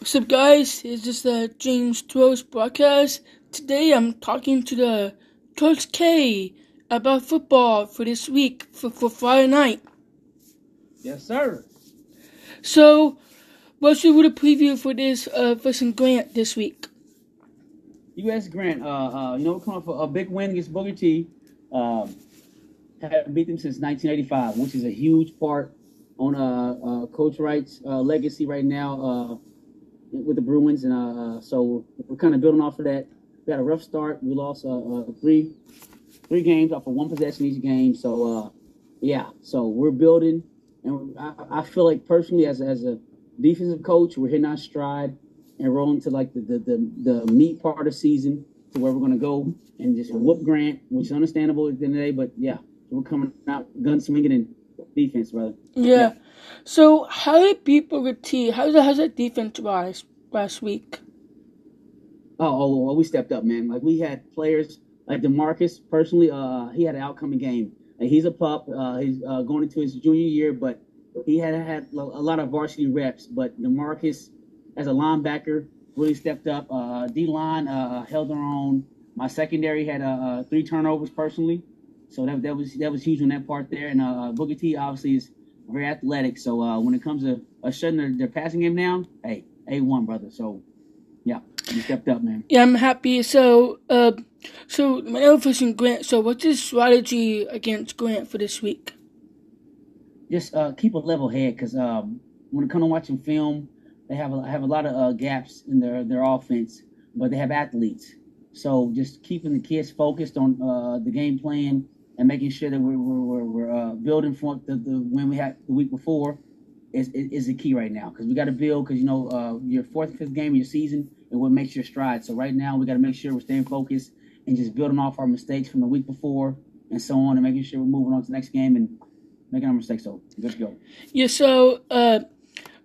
What's up, guys? It's just the James Throws broadcast. Today I'm talking to the Coach K about football for this week for, for Friday night. Yes, sir. So, what should we preview for this uh, some Grant this week? U.S. Grant, uh, uh, you know, we're coming for a big win against Booker T. Um, have beat them since 1985, which is a huge part on uh, uh, Coach Wright's uh, legacy right now uh, with the Bruins, and uh, so we're kind of building off of that. We had a rough start. We lost uh, uh, three three games off of one possession each game. So uh, yeah, so we're building, and I, I feel like personally as as a defensive coach, we're hitting our stride and rolling to like the the the, the meat part of season to where we're gonna go and just whoop Grant, which is understandable at the end of the day. But yeah, we're coming out gun swinging and defense, brother. Yeah. So, how did beat Booker T? How's that, how's that defense rise last week? Oh, oh, well, we stepped up, man. Like we had players like Demarcus. Personally, uh, he had an outcoming game. Like, he's a pup. Uh, he's uh, going into his junior year, but he had had a lot of varsity reps. But Demarcus, as a linebacker, really stepped up. Uh, D line uh, held their own. My secondary had uh, three turnovers personally, so that, that was that was huge on that part there. And uh, Booker T obviously is very athletic. So uh, when it comes to uh, shutting their, their passing game down, hey, a one brother. So yeah, you stepped up, man. Yeah, I'm happy. So, uh, so my other versus Grant. So, what's his strategy against Grant for this week? just uh, keep a level head because um, when it comes to watching film, they have a, have a lot of uh, gaps in their their offense, but they have athletes. So just keeping the kids focused on uh, the game plan and making sure that we're we're, we're, we're uh, building for the, the when we had the week before is is, is the key right now because we got to build because you know uh, your fourth fifth game of your season and what makes your stride. So right now we got to make sure we're staying focused and just building off our mistakes from the week before and so on and making sure we're moving on to the next game and making our mistakes. So let's go. Yeah, so uh,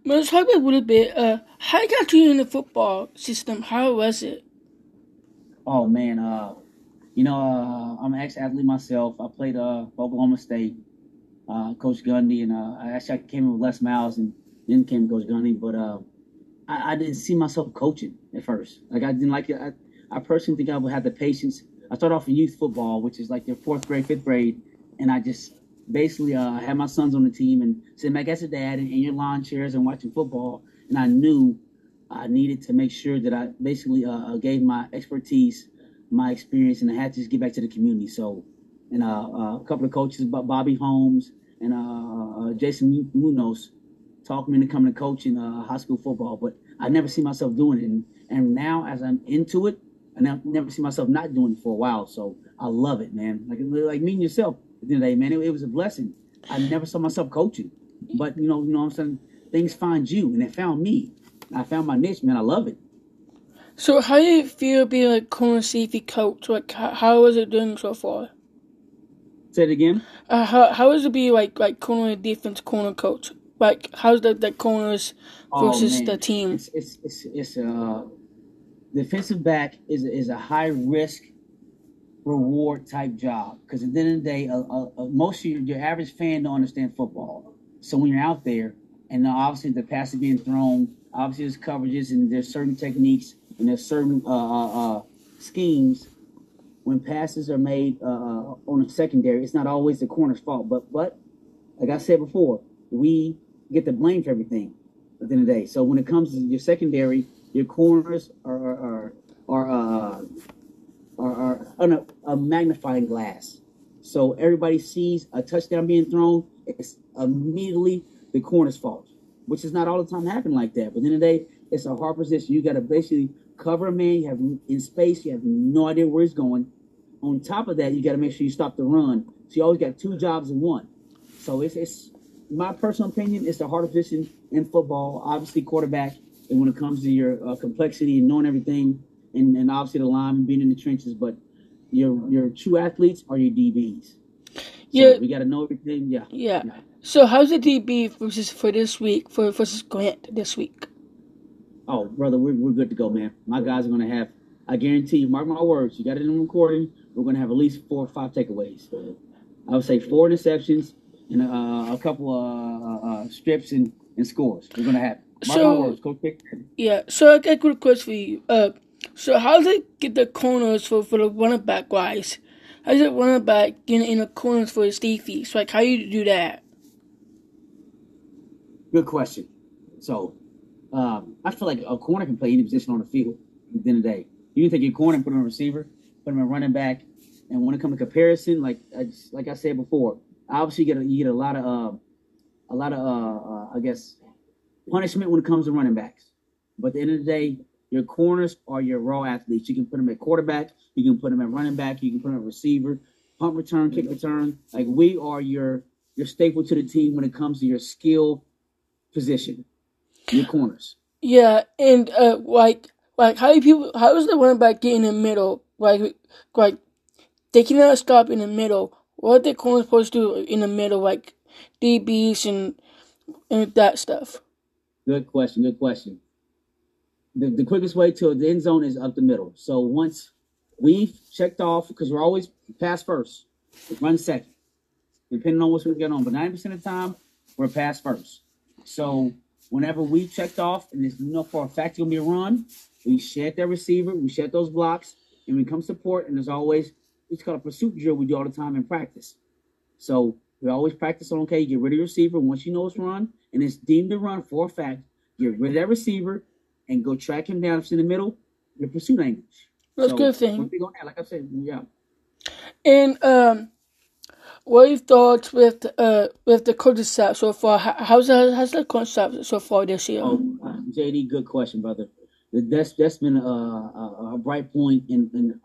let's talk about a little bit. Uh, how you got to you in the football system? How was it? Oh man, uh, you know, uh, I'm an ex-athlete myself. I played uh, Oklahoma State, uh, Coach Gundy, and uh, I actually came in with Les Miles and then came Coach Gundy. But uh, I, I didn't see myself coaching at first. Like I didn't like it. I, I personally think I would have the patience. I started off in youth football, which is like your fourth grade, fifth grade, and I just basically uh, had my sons on the team and sitting back as a dad in, in your lawn chairs and watching football. And I knew I needed to make sure that I basically gave my expertise, my experience, and I had to just get back to the community. So, and uh, uh, a couple of coaches, Bobby Holmes and uh, uh, Jason Munoz, talked me into coming to coaching uh, high school football. But I never see myself doing it. And, and now, as I'm into it, I never, see myself not doing it for a while. So I love it, man. Like like meeting yourself at the end of the day, man. It, it was a blessing. I never saw myself coaching, but you know, you know what I'm saying. Things find you, and they found me. I found my niche, man. I love it. So, how do you feel being a corner safety coach? Like, how, how is it doing so far? Say it again. Uh, how how is it be like like corner defense corner coach? Like, how's the the corners versus Oh, the team? It's it's it's, it's uh defensive back is is a high risk reward type job because at the end of the day, uh, uh, most of your, your average fan don't understand football. So when you're out there, and obviously the pass is being thrown, obviously there's coverages and there's certain techniques and there's certain uh, uh, uh, schemes. When passes are made uh, uh, on a secondary, it's not always the corner's fault. But but like I said before, we get the blame for everything at the end of the day. So when it comes to your secondary, your corners are are are, are are, are on a, magnifying glass. So everybody sees a touchdown being thrown, it's immediately the corner's fault, which is not all the time happen like that. But at the end of the day, it's a hard position. You got to basically cover a man. You have in space. You have no idea where he's going. On top of that, you got to make sure you stop the run. So you always got two jobs in one. So it's it's my personal opinion. It's the hardest position in football. Obviously, quarterback. And when it comes to your uh, complexity and knowing everything, and, and obviously the line being in the trenches, but your your true athletes are your DBs. So Yeah. we got to know everything. Yeah. Yeah. So, how's the DB versus for this week for versus Grant this week? Oh, brother, we're, we're good to go, man. My guys are going to have, I guarantee you, mark my words, you got it in the recording, we're going to have at least four or five takeaways. I would say four interceptions and uh, a couple uh, uh, strips and, and scores. We're going to have. Mark so my words, Coach Pick. yeah, so I got a good question for you. Uh, so how does it get the corners for for the running back wise? How does it running back get in the corners for the safety? So like, how do you do that? Good question. So, um, I feel like a corner can play any position on the field at the end of the day. You can take your corner and put him a receiver, put him in running back, and when it comes to comparison, like I just, like I said before, obviously you get a, you get a lot of uh, a lot of uh, uh, I guess punishment when it comes to running backs. But at the end of the day, your corners are your raw athletes. You can put them at quarterback, you can put them at running back, you can put them at receiver, punt return, kick return. Like we are your your staple to the team when it comes to your skill position, your corners. Yeah, and uh, like like how do people how does the running back get in the middle? Like like they cannot stop in the middle. What are the corners supposed to do in the middle, like DBs and and that stuff? Good question. Good question. The, the quickest way to the end zone is up the middle. So once we've checked off, because we're always pass first, run second, depending on what's going to get on. But 90% of the time, we're pass first. So whenever we checked off, and it's you know for a fact going to be a run, we shed that receiver, we shed those blocks, and we come support. And as always it's called a pursuit drill we do all the time in practice. So we always practice on okay, get rid of your receiver once you know it's run, and it's deemed to run for a fact. Get rid of that receiver and go track him down. If it's in the middle, your pursuit angle. That's so, good thing. Like I said, yeah. And um, what are your thoughts with uh with the coaching staff so far? How's that, how's the staff so far this year? Oh, JD, good question, brother. That's that's been a, a, a bright point in, in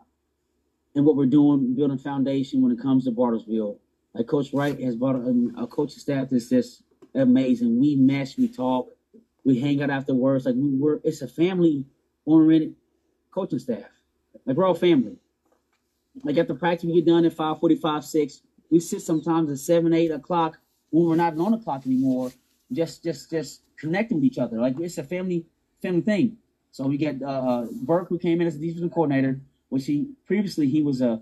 in what we're doing, building foundation when it comes to Bartlesville. Like Coach Wright has brought a, a coaching staff that's just amazing. We mesh, we talk, we hang out afterwards. Like we were, it's a family oriented coaching staff. Like we're all family. Like after practice, we get done at 5:45, 6. We sit sometimes at 7, 8 o'clock when we're not on the clock anymore, just just just connecting with each other. Like it's a family family thing. So we get uh, uh Burke who came in as a defensive coordinator, which he previously he was a,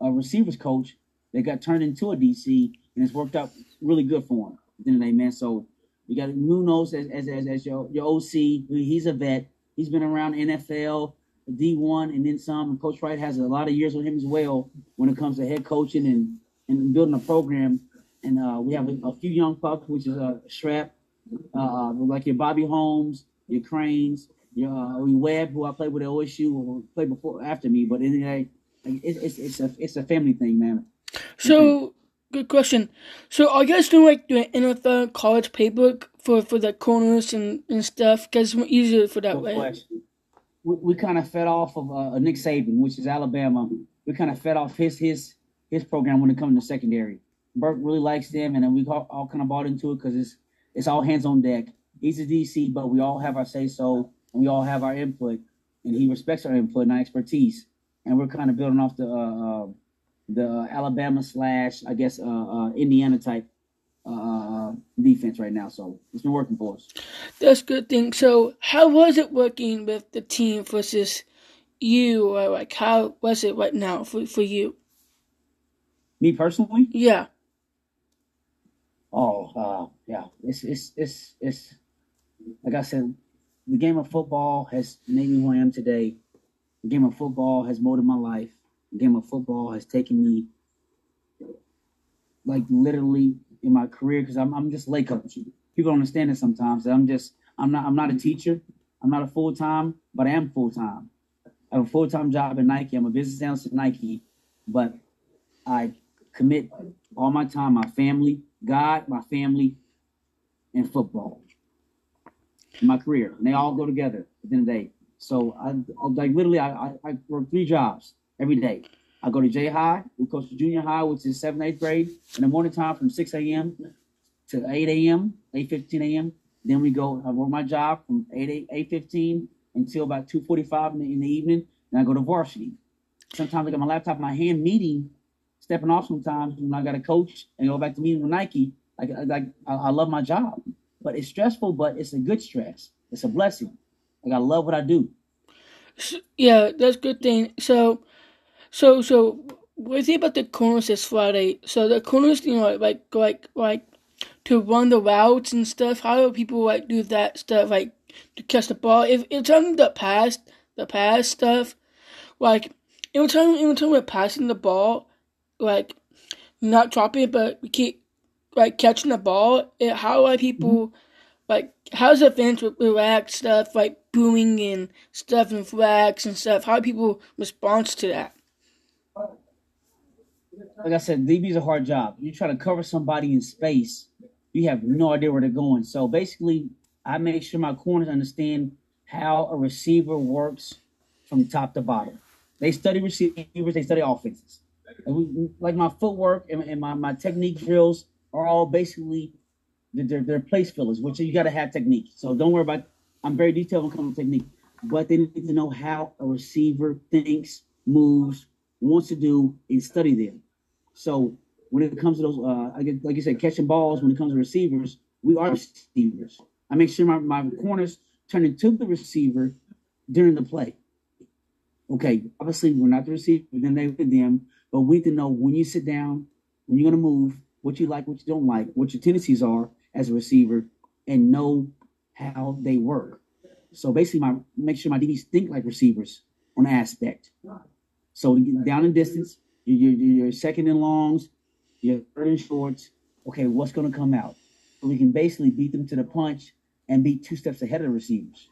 a receivers coach that got turned into a DC and it's worked out really good for him. At the end of the day, man. So you got Munoz as as, as, as your, your OC. He's a vet. He's been around NFL, D1, and then some. Coach Wright has a lot of years with him as well when it comes to head coaching and, and building a program. And uh, we have a, a, few young pups, which is a Strap, uh, uh, like your Bobby Holmes, your Cranes, your uh, Webb, who I played with at OSU, or played before after me. But anyway, it's, it's, it's a it's a family thing, man. So Good question. So are you guys doing like the NFL college playbook for for the corners and, and stuff? Because it's easier for that Good way. Question. We, we kind of fed off of uh, Nick Saban, which is Alabama. We kind of fed off his his his program when it comes to secondary. Burke really likes them, and we all, all kind of bought into it because it's it's all hands on deck. He's a DC, but we all have our say so, and we all have our input, and he respects our input and our expertise. And we're kind of building off the uh, uh the Alabama slash I guess uh, uh, Indiana type uh, uh, defense right now. So it's been working for us. That's good thing. So how was it working with the team versus you, or like how was it right now for for you? Me personally? Yeah. Oh, uh, yeah. It's it's it's it's like I said, the game of football has made me who I am today. The game of football has molded my life The game of football has taken me like literally in my career because I'm I'm just late coach. People don't understand it sometimes. I'm just I'm not I'm not a teacher. I'm not a full time, but I am full time. I have a full time job at Nike. I'm a business analyst at Nike, but I commit all my time, my family, God, my family, and football. My career, and they all go together at the end of the day. So I like literally I, I, I work three jobs every day. I go to J High. We coach junior high, which is seventh, eighth grade, in the morning time from 6 a.m. to 8 a.m., 8.15 a.m. Then we go, I work my job from 8, 8, 8.15 until about 2.45 in the, in the evening. Then I go to varsity. Sometimes I got my laptop in my hand meeting, stepping off sometimes when I got a coach and go back to meeting with Nike. Like, like I, I love my job. But it's stressful, but it's a good stress. It's a blessing. Like I love what I do. Yeah, that's good thing. So so so what is about the corners this Friday? So the corners, you know, like like like to run the routes and stuff. How do people like do that stuff? Like to catch the ball. If it's on the past the past stuff, like every time every time we're passing the ball, like not dropping it, but we keep like catching the ball. It, how are people mm-hmm. like? How's the fans react stuff like booing and stuff and flags and stuff? How do people respond to that? Like I said, DB is a hard job. You try to cover somebody in space, you have no idea where they're going. So basically, I make sure my corners understand how a receiver works from top to bottom. They study receivers, they study offenses. Like my footwork and, and, my, my technique drills are all basically they're, they're place fillers, which you got to have technique. So don't worry about. I'm very detailed when it comes to technique, but they need to know how a receiver thinks, moves, wants to do, and study them. So when it comes to those, uh, like you said, catching balls. When it comes to receivers, we are receivers. I make sure my, my corners turn into the receiver during the play. Okay, obviously we're not the receiver, then they with them, but we need to know when you sit down, when you're gonna move, what you like, what you don't like, what your tendencies are as a receiver, and know how they work. So basically, my make sure my DBs think like receivers on aspect. So down in distance, you're, you're second in longs, you're third in shorts. Okay, what's going to come out? We can basically beat them to the punch and be two steps ahead of the receivers.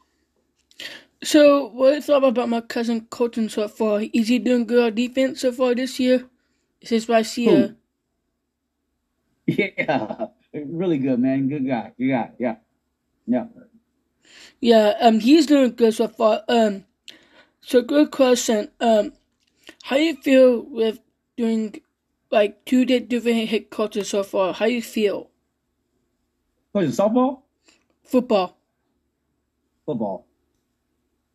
So, what is thought about my cousin Colton so far? Is he doing good on defense so far this year? Is his right year? Yeah, really good, man. Good guy. Good guy. Yeah, yeah. Yeah, um, he's doing good so far. Um, so good question. Um, how do you feel with doing like two different head coaches so far? How do you feel? Coaching softball? Football. Football.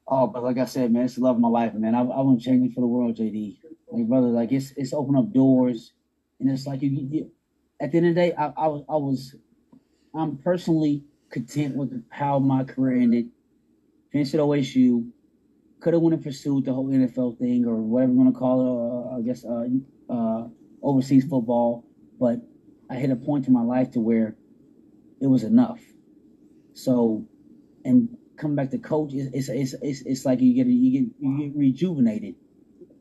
Oh, but like I said, man, it's the love of my life, man. I, I wouldn't change it for the world, JD. Like, brother, like it's it's opened up doors, and it's like you, you at the end of the day, I, I was I was I'm personally content with how my career ended. Finished at OSU, could have went and pursued the whole NFL thing or whatever you want to call it. Uh, I guess uh, uh, overseas football, but I hit a point in my life to where it was enough. So, and coming back to coach, it's it's it's, it's like you get you get you get rejuvenated,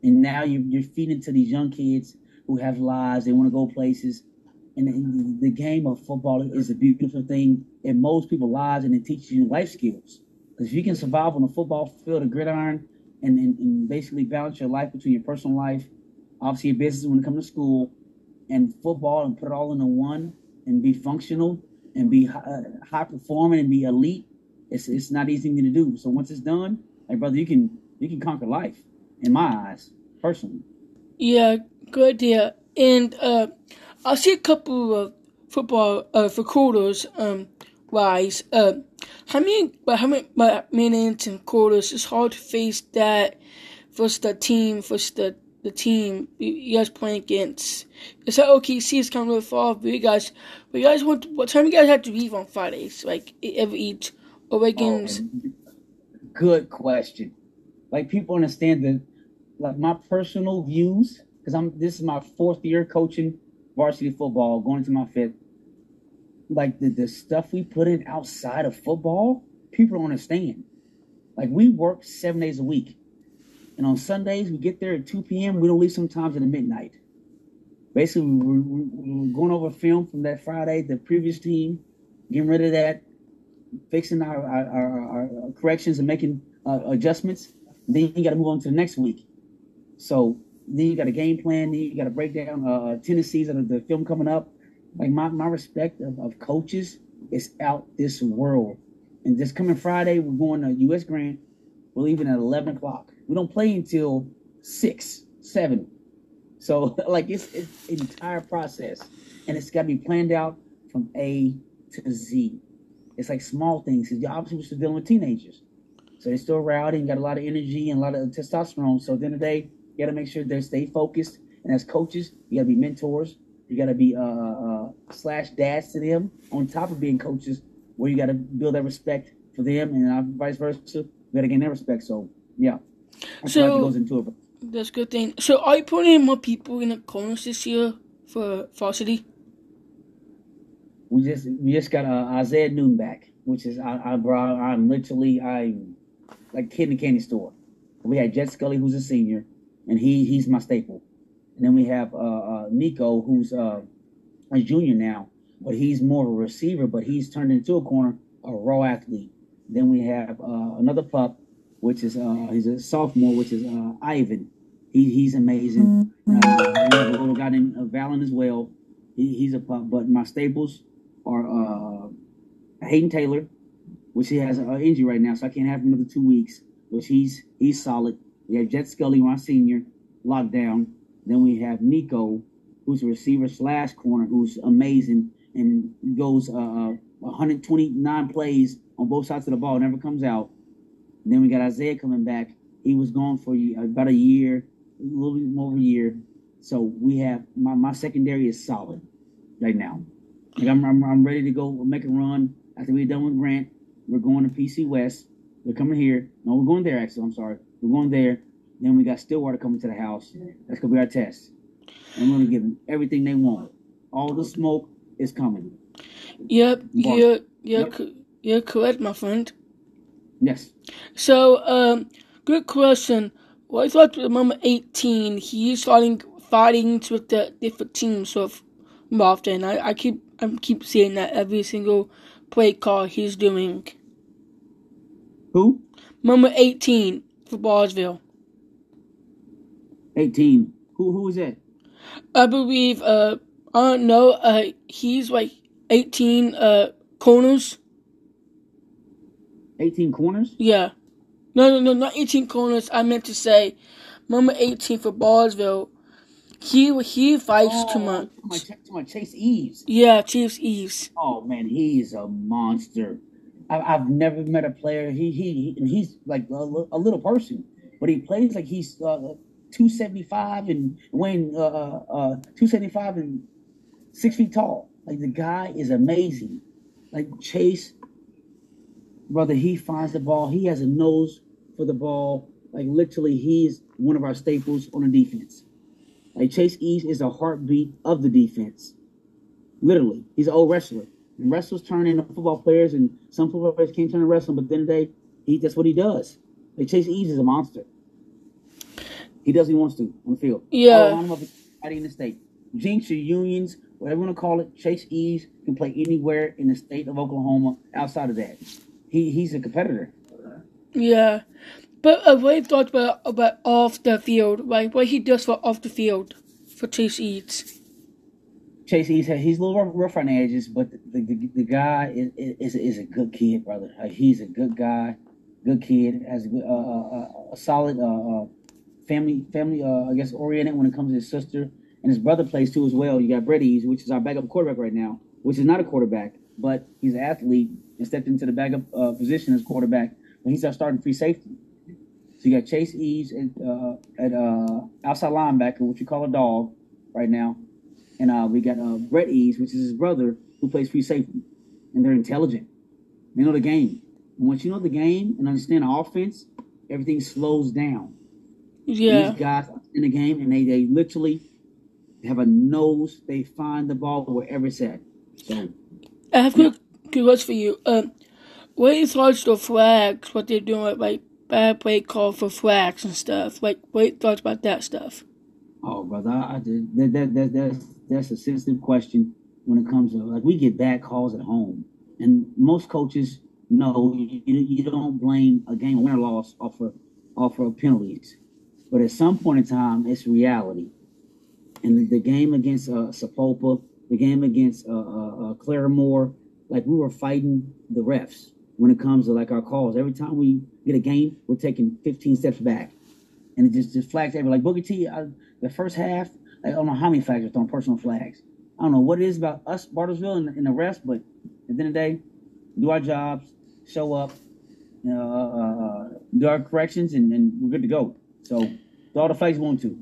and now you're you're feeding to these young kids who have lives. They want to go places, and the, the game of football is a beautiful thing in most people's lives, and it teaches you life skills. Because if you can survive on the football field, a gridiron, and, and, and basically balance your life between your personal life, obviously your business when it comes to school, and football, and put it all into one, and be functional, and be high, uh, high performing, and be elite it's it's not easy to do. So once it's done, like brother, you can you can conquer life. In my eyes, personally. Yeah, good idea. And uh, I see a couple of football uh, recruiters um wise. Uh, how many but how many minutes and quarters? It's hard to face that versus the team versus the the team you guys playing against. It's like OKC is kind of far, but you guys, but you guys want what time you guys have to leave on Fridays? Like every each Awakens. Oh, good question. Like people understand that, like my personal views, because I'm this is my fourth year coaching varsity football, going into my fifth. Like the the stuff we put in outside of football, people don't understand. Like we work seven days a week, and on Sundays we get there at two p.m. We don't leave sometimes at midnight. Basically, we're, we're going over film from that Friday, the previous team, getting rid of that, fixing our, our, our, our corrections and making uh, adjustments. Then you got to move on to the next week. So then you got a game plan. Then you got to break down uh, tendencies of the film coming up. Like my, my respect of, of coaches is out this world. And this coming Friday, we're going to U.S. Grant. We're leaving at 11 o'clock. We don't play until 6, 7. So, like, it's, it's an entire process. And it's got to be planned out from A to Z. It's like small things. Because obviously we're still dealing with teenagers. So they're still rowdy and got a lot of energy and a lot of testosterone. So at the end of the day, you got to make sure they stay focused. And as coaches, you got to be mentors. You got to be uh, uh, slash dads to them on top of being coaches, where you got to build that respect for them and uh, vice versa. You got to gain their respect. So yeah, that's so goes into it. That's a good thing. So are you putting more people in the corners this year for varsity? We just we just got uh, Isaiah Noon back. which is I, I brought. I'm literally I'm like kid in a candy store. We had Jet Scully, who's a senior, and he he's my staple. And then we have uh, uh, Nico, who's uh, a junior now, but he's more of a receiver, but he's turned into a corner, a raw athlete. Then we have uh, another pup, which is uh, he's a sophomore, which is uh, Ivan. He, he's amazing. Uh, we have a little guy named uh, Valen as well. He, he's a pup, but my staples are uh, Hayden Taylor, which he has an injury right now, so I can't have him another two weeks. Which he's he's solid. We have Jet Scully, my senior, locked down. Then we have Nico, who's a receiver slash corner, who's amazing and goes uh, 129 plays on both sides of the ball, never comes out. And then we got Isaiah coming back. He was gone for about a year, a little bit more of a year. So we have my, my secondary is solid right now. Like I'm, I'm, I'm ready to go make a run after we're done with Grant. We're going to PC West. They're coming here. No, we're going there. Actually, I'm sorry. We're going there. Then we got Stillwater coming to the house. That's gonna be our test. And we're gonna give them everything they want. All the smoke is coming. Yep, you're you're Yep. co- you're correct, my friend. Yes. So, um, good question. Well, I thought with number 18, he's starting fighting with the different teams so f- often. I, I keep I keep seeing that every single play call he's doing. Who? Number 18 for Bartlesville. 18. Who? Who is that? I believe, uh, I don't know, uh, he's like 18, uh, corners. 18 corners? Yeah. No, no, no, not 18 corners. I meant to say number 18 for Bartlesville. He, he fights too much. To my, my Chase Eves. Yeah, Chase Eves. Oh man, he's a monster. I, I've never met a player. He he and he's like a, a little person, but he plays like he's uh, two seventy five and weighing uh, uh, two seventy five and six feet tall. Like the guy is amazing. Like Chase, brother, he finds the ball. He has a nose for the ball. Like literally, he's one of our staples on the defense. Like Chase Eves is a heartbeat of the defense. Literally, he's an old wrestler. And wrestlers turn into football players, and some football players can't turn to wrestling. But then the end of the day, he, that's what he does. Like Chase Eves is a monster. He does what he wants to on the field. Yeah. Line up anybody in the state. Jenks or unions, whatever you want to call it. Chase Eves can play anywhere in the state of Oklahoma. Outside of that, he he's a competitor. Yeah. But uh, what you thought about, about off the field, like what he does for off the field for Chase Eves? Chase Eves, he's a little rough, on the edges, but the, the, the guy is, is is a good kid, brother. He's a good guy, good kid, has a, good, uh, uh, a solid uh, uh, family family uh, I guess oriented when it comes to his sister and his brother plays too as well. You got Brett which is our backup quarterback right now, which is not a quarterback, but he's an athlete and stepped into the backup uh, position as quarterback when he's our starting free safety. So you got Chase Eves at, uh, at uh, outside linebacker, which you call a dog right now. And uh, we got uh, Brett Eves, which is his brother, who plays free safety. And they're intelligent. They know the game. And once you know the game and understand the offense, everything slows down. Yeah. These guys in the game, and they, they literally have a nose. They find the ball wherever it's at. So I have good, good words for you. Um, what are your thoughts on flags? What they're doing like bad play call for flags and stuff? Like, what thoughts about that stuff? Oh, brother, I, I just, that, that, that, that's that's a sensitive question when it comes to like we get bad calls at home, and most coaches know you, you don't blame a game win or loss off of off of penalties, but at some point in time, it's reality. And the, the game against uh, Sapulpa, the game against uh, uh, uh, Claremore, like we were fighting the refs when it comes to like our calls. Every time we get a game, we're taking 15 steps back, and it just just flags every like Booker T. I, the first half, I don't know how many flags are thrown, personal flags. I don't know what it is about us, Bartlesville, and, and the rest, but at the end of the day, do our jobs, show up, uh, uh, do our corrections, and, and we're good to go. So, all the flags want to.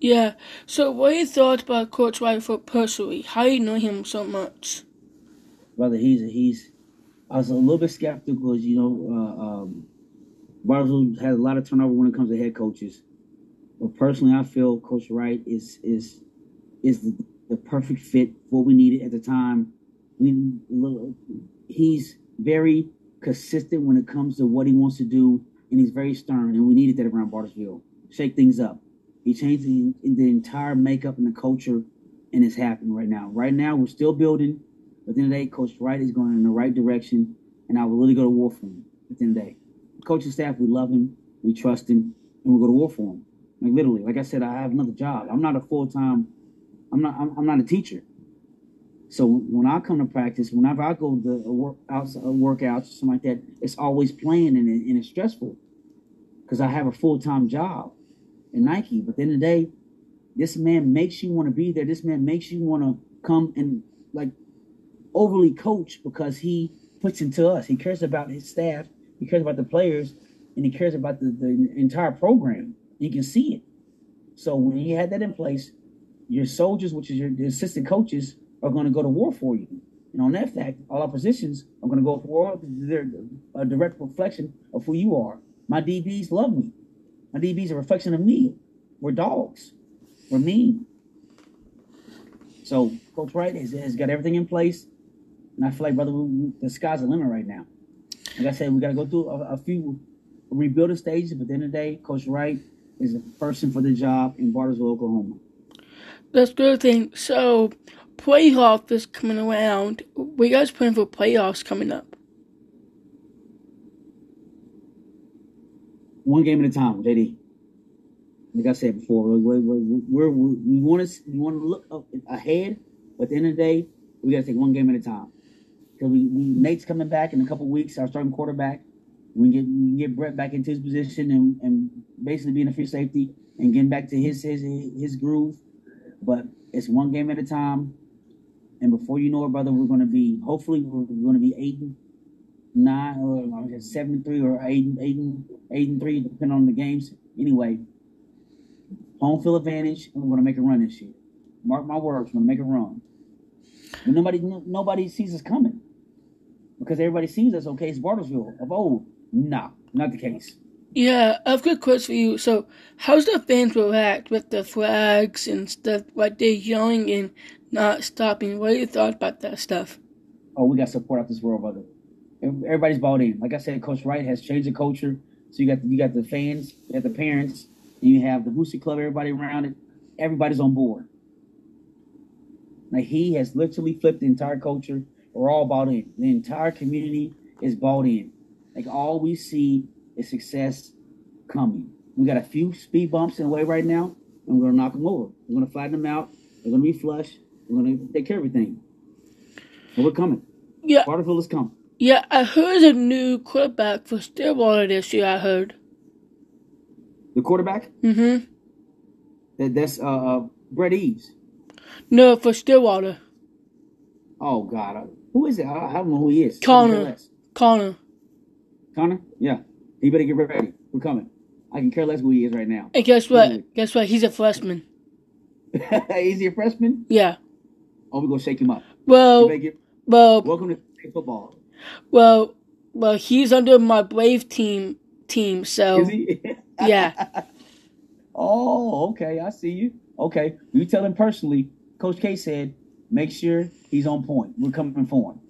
Yeah. So, what are your thoughts about Coach Whitefoot personally? How do you know him so much? Brother, he's a, he's. I was a little bit skeptical because you know, uh, um, Bartlesville has a lot of turnover when it comes to head coaches. But personally, I feel Coach Wright is is is the, the perfect fit for what we needed at the time. We he's very consistent when it comes to what he wants to do, and he's very stern. And we needed that around Bartlesville. Shake things up. He changed the, the entire makeup and the culture, and it's happening right now. Right now, we're still building. But at the end of the day, Coach Wright is going in the right direction, and I will really go to war for him at the end of the day. coaching staff, we love him, we trust him, and we'll go to war for him. Like literally, like I said, I have another job. I'm not a full time. I'm not. I'm, I'm, not a teacher. So when I come to practice, whenever I go to work outside uh, workouts or something like that, it's always playing and, and it's stressful because I have a full time job in Nike. But at the end of the day, this man makes you want to be there. This man makes you want to come and like overly coach because he puts into us. He cares about his staff. He cares about the players, and he cares about the, the entire program. You can see it. So when you had that in place, your soldiers, which is your assistant coaches, are going to go to war for you. And on that fact, all our positions are going to go for war. They're a direct reflection of who you are. My DBs love me. My DBs are a reflection of me. We're dogs. We're mean. So Coach Wright has, has got everything in place. And I feel like, brother, we, the sky's the limit right now. Like I said, we got to go through a, a few rebuilding stages, but at the end of the day, Coach Wright is a person for the job in Bartlesville, Oklahoma. That's good thing. So, playoff is coming around. We guys planning for playoffs coming up? One game at a time, JD. Like I said before, we're, we're, we're, we want to we want to look ahead, but at the end of the day, we got to take one game at a time. Because we, we, Nate's coming back in a couple weeks, our starting quarterback. We get we get Brett back into his position and, and basically being a free safety and getting back to his his his groove. But it's one game at a time. And before you know it, brother, we're going to be hopefully we're going to be eight and nine or seven and three or eight and eight and eight and three, depending on the games. Anyway, home field advantage, and we're going to make a run this year. Mark my words, we're going to make a run. But nobody nobody sees us coming because everybody sees us. Okay, it's Bartlesville of old. No, not the case. Yeah, I've got a question for you. So, how's the fans react with the flags and stuff? Like they're yelling and not stopping. What are your thoughts about that stuff? Oh, we got support out this world, brother. Everybody's bought in. Like I said, Coach Wright has changed the culture. So you got you got the fans, you got the parents, and you have the Booster Club. Everybody around it. Everybody's on board. Like he has literally flipped the entire culture. We're all bought in. The entire community is bought in. Like all we see is success coming. We got a few speed bumps in the way right now, and we're gonna knock them over. We're gonna flatten them out. They're gonna be flush. We're gonna take care of everything. And we're coming. Yeah. Waterville is coming. Yeah, I heard a new quarterback for Stillwater this year. I heard. The quarterback? Mm-hmm. That that's uh, uh Brett Eves. No, for Stillwater. Oh God, who is it? I, I don't know who he is. Connor. Connor. Connor? Yeah. You better get ready. We're coming. I can care less who he is right now. And guess what? Guess what? He's a freshman. is he a freshman? Yeah. Oh, we're gonna shake him up. Well, get, well, welcome to football. Well, well, he's under my Brave team team, so yeah. Oh, okay. I see you. Okay, you tell him personally. Coach K said, make sure he's on point. We're coming for him.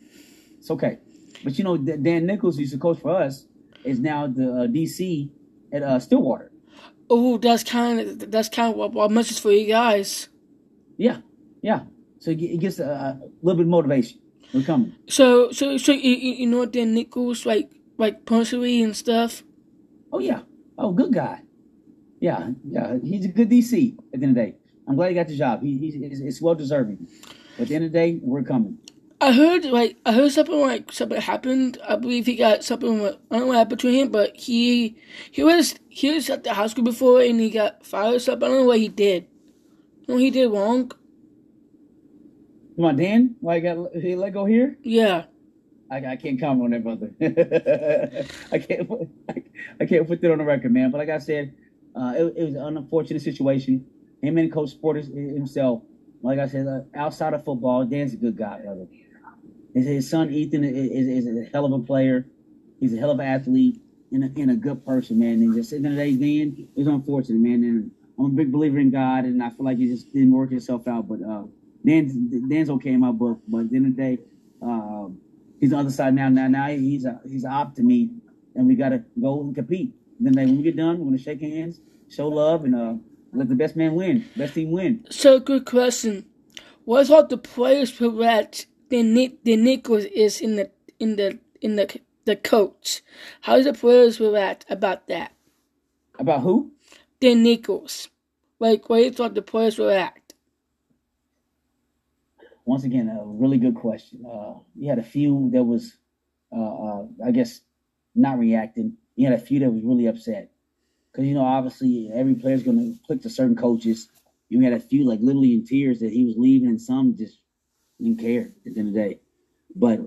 It's okay. But you know, Dan Nichols used to coach for us. Is now the uh, DC at uh, Stillwater. Oh, that's kind of that's kind of what, what message for you guys. Yeah, yeah. So it gets a, a little bit of motivation. We're coming. So, so, so you, you know Dan Nichols like like personally and stuff. Oh yeah. Oh, good guy. Yeah, yeah. He's a good DC at the end of the day. I'm glad he got the job. He, he's it's well deserving. But at the end of the day, we're coming. I heard like I heard something like something happened. I believe he got something. I don't know what happened to him, but he he was he was at the high school before and he got fired or something. I don't know what he did. No, he did wrong. Come on, Dan. Like he let go here? Yeah. I, I can't comment on that, brother. I can't I, I, can't put that on the record, man. But like I said, uh, it, it was an unfortunate situation. Him and Coach Porter himself. Like I said, uh, outside of football, Dan's a good guy, brother. His, his son Ethan is, is, a hell of a player. He's a hell of an athlete and a, and a good person, man. And just in the day, Dan is unfortunate, man. And I'm a big believer in God, and I feel like he just didn't work himself out. But uh, Dan's Dan's okay in my book. But at the end of the day, uh, he's on the other side now. Now, now he's a he's an op to me, and we got to go and compete. And then when we get done, we're gonna shake hands, show love, and uh, let the best man win, best team win. So, good question. What about the players were that the Nick the Nichols is in the in the in the the coach? How's the players were at about that? About who? The Nichols. Like, what do you thought the players were at? once again, a really good question. Uh, you had a few that was, uh, uh, I guess, not reacting. You had a few that was really upset because you know obviously every player's going to click to certain coaches. You had a few like literally in tears that he was leaving, and some just didn't care at the end of the day. But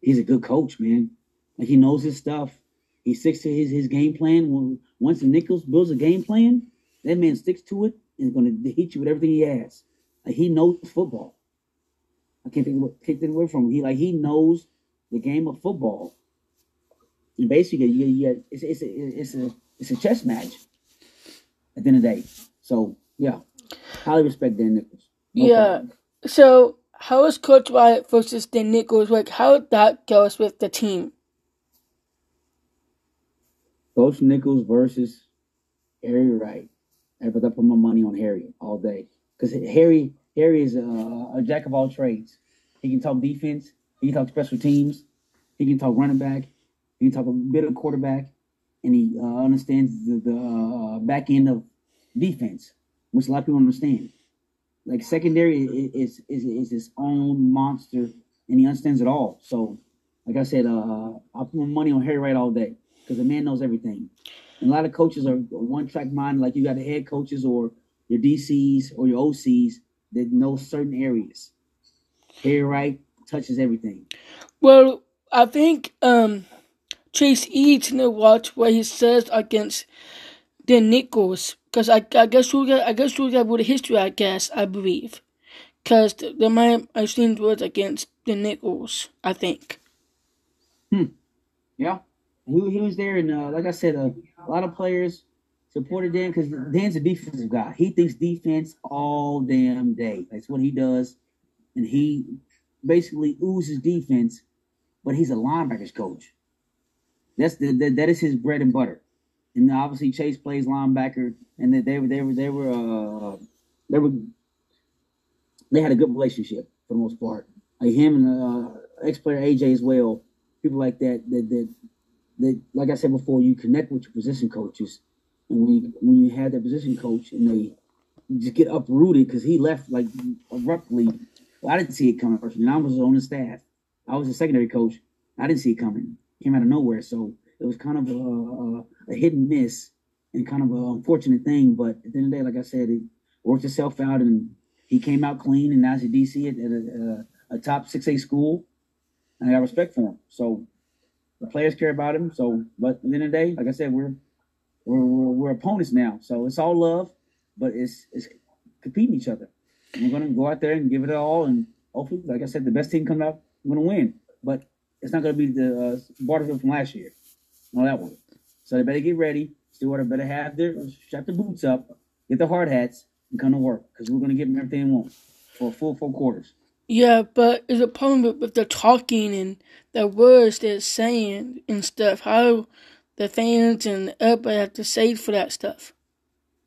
he's a good coach, man. Like he knows his stuff. He sticks to his his game plan. Once the Nichols builds a game plan, that man sticks to it and is going to hit you with everything he has. Like he knows football. I can't think what kicked it away from him. He like he knows the game of football. And basically, you, you it's it's a, it's a it's a chess match at the end of the day. So yeah, highly respect Dan Nichols. No yeah. Problem. So how is Coach Wright versus Dan Nichols like? How that goes with the team? Coach Nichols versus Harry Wright. I put up my money on Harry all day because Harry Harry is a, a jack of all trades. He can talk defense. He can talk special teams. He can talk running back. He can talk a bit of quarterback, and he uh, understands the, the uh, back end of defense, which a lot of people understand. Like secondary is is is his own monster, and he understands it all. So, like I said, uh, I'll put my money on Harry Wright all day because the man knows everything. And a lot of coaches are one track mind, like you got the head coaches or your DCs or your OCs that know certain areas. Harry Wright touches everything. Well, I think um, Chase Eves to watch where he says against the Nichols because I, I guess we got I guess we got with the history I guess I believe because the, the man I've seen was against the Nichols I think. Hmm. Yeah, he he was there and uh, like I said, uh, a lot of players supported Dan because Dan's a defensive guy. He thinks defense all damn day. That's what he does, and he basically oozes defense. But he's a linebackers coach. That's the, the that is his bread and butter. And obviously Chase plays linebacker, and they, were they were they were uh, they were they had a good relationship for the most part. Like him and uh, ex player AJ as well. People like that that that that like I said before, you connect with your position coaches and when you when you have that position coach and they just get uprooted because he left like abruptly. Well, I didn't see it coming first. And I was on the staff. I was a secondary coach. I didn't see it coming. Came out of nowhere. So it was kind of a, a, a hit and miss and kind of an unfortunate thing. But at the end of the day, like I said, it worked itself out and he came out clean and now he's DC at, a, a, a top 6A school. And I got respect for him. So the players care about him. So, but at the end of the day, like I said, we're we're, we're, we're opponents now. So it's all love, but it's it's competing each other. we're gonna go out there and give it all, and hopefully, like I said, the best team comes out, we're gonna win. But it's not gonna be the uh, from last year. No, that one. So they better get ready. Stillwater better have their strap their boots up, get the hard hats, and come to work because we're gonna give them everything they want for a full four quarters. Yeah, but it's a problem with, with the talking and the words they're saying and stuff. How the fans and everybody have to say for that stuff.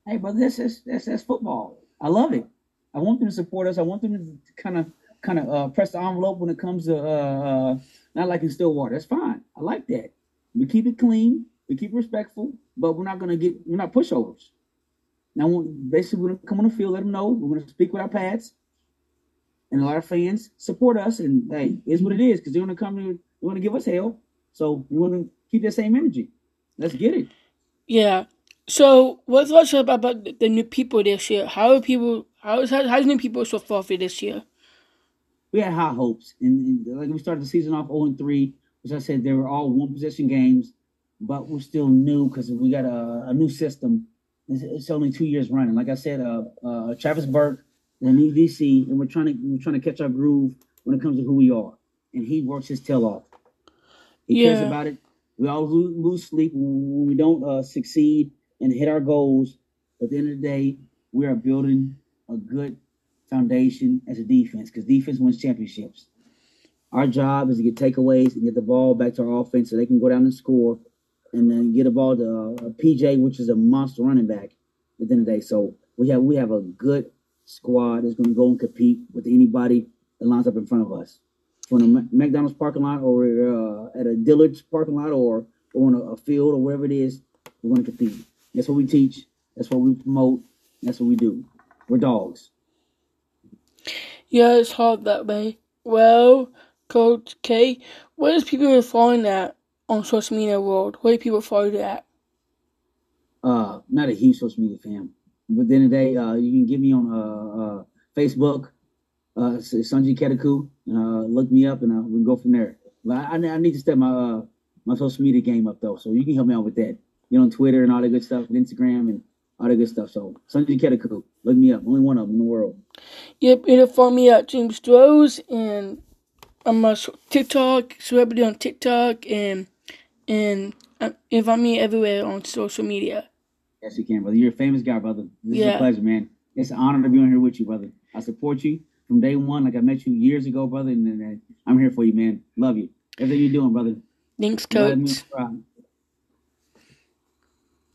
Hey, but this is that's that's football. I love it. I want them to support us. I want them to kind of kind of uh, press the envelope when it comes to uh, uh, not like in Stillwater. That's fine. I like that. We keep it clean. We keep respectful, but we're not gonna get we're not pushovers. Now, basically, we're gonna come on the field, let them know we're gonna speak with our pads, and a lot of fans support us. And hey, is what it is because they're gonna come here, they're gonna give us hell. So we're gonna keep that same energy. Let's get it. Yeah. So, what's thoughts about, about the new people this year? How are people? How is how's new people so far for this year? We had high hopes, and, and like we started the season off 0 and 3, which I said they were all one possession games, but we're still new because we got a, a new system. It's, it's, only two years running. Like I said, uh, uh, Travis Burke, the new DC, and we're trying to we're trying to catch our groove when it comes to who we are, and he works his tail off. He yeah. cares about it. We all lose, lose sleep when we don't uh, succeed and hit our goals. But at the end of the day, we are building a good foundation as a defense because defense wins championships. Our job is to get takeaways and get the ball back to our offense so they can go down and score, and then get a ball to uh, PJ, which is a monster running back at the end of the day. So we have we have a good squad that's going to go and compete with anybody that lines up in front of us, from a McDonald's parking lot or uh, at a Dillard's parking lot or, on a, a field or wherever it is. We're going to compete. That's what we teach. That's what we promote. That's what we do. We're dogs. Yeah, it's hard that way. Well, Coach K, where is people following that on social media world? Where do people follow that? Uh, not a huge social media fan, but then the end of the day, uh, you can get me on uh, uh Facebook, uh, Sonjil Ketiku. Uh, look me up, and uh, we can go from there. But I, I need to step my uh, my social media game up though, so you can help me out with that. You know, on Twitter and all that good stuff, and Instagram and all that good stuff. So Sonjil Ketiku, look me up. Only one of them in the world. Yep, it'll follow me at James Rose and I'm a TikTok celebrity on TikTok and and uh, invite me everywhere on social media. Yes, you can, brother. You're a famous guy, brother. This yeah. is a pleasure, man. It's an honor to be on here with you, brother. I support you from day one. Like I met you years ago, brother, and, and I'm here for you, man. Love you. Everything you're doing, brother. Thanks, coach.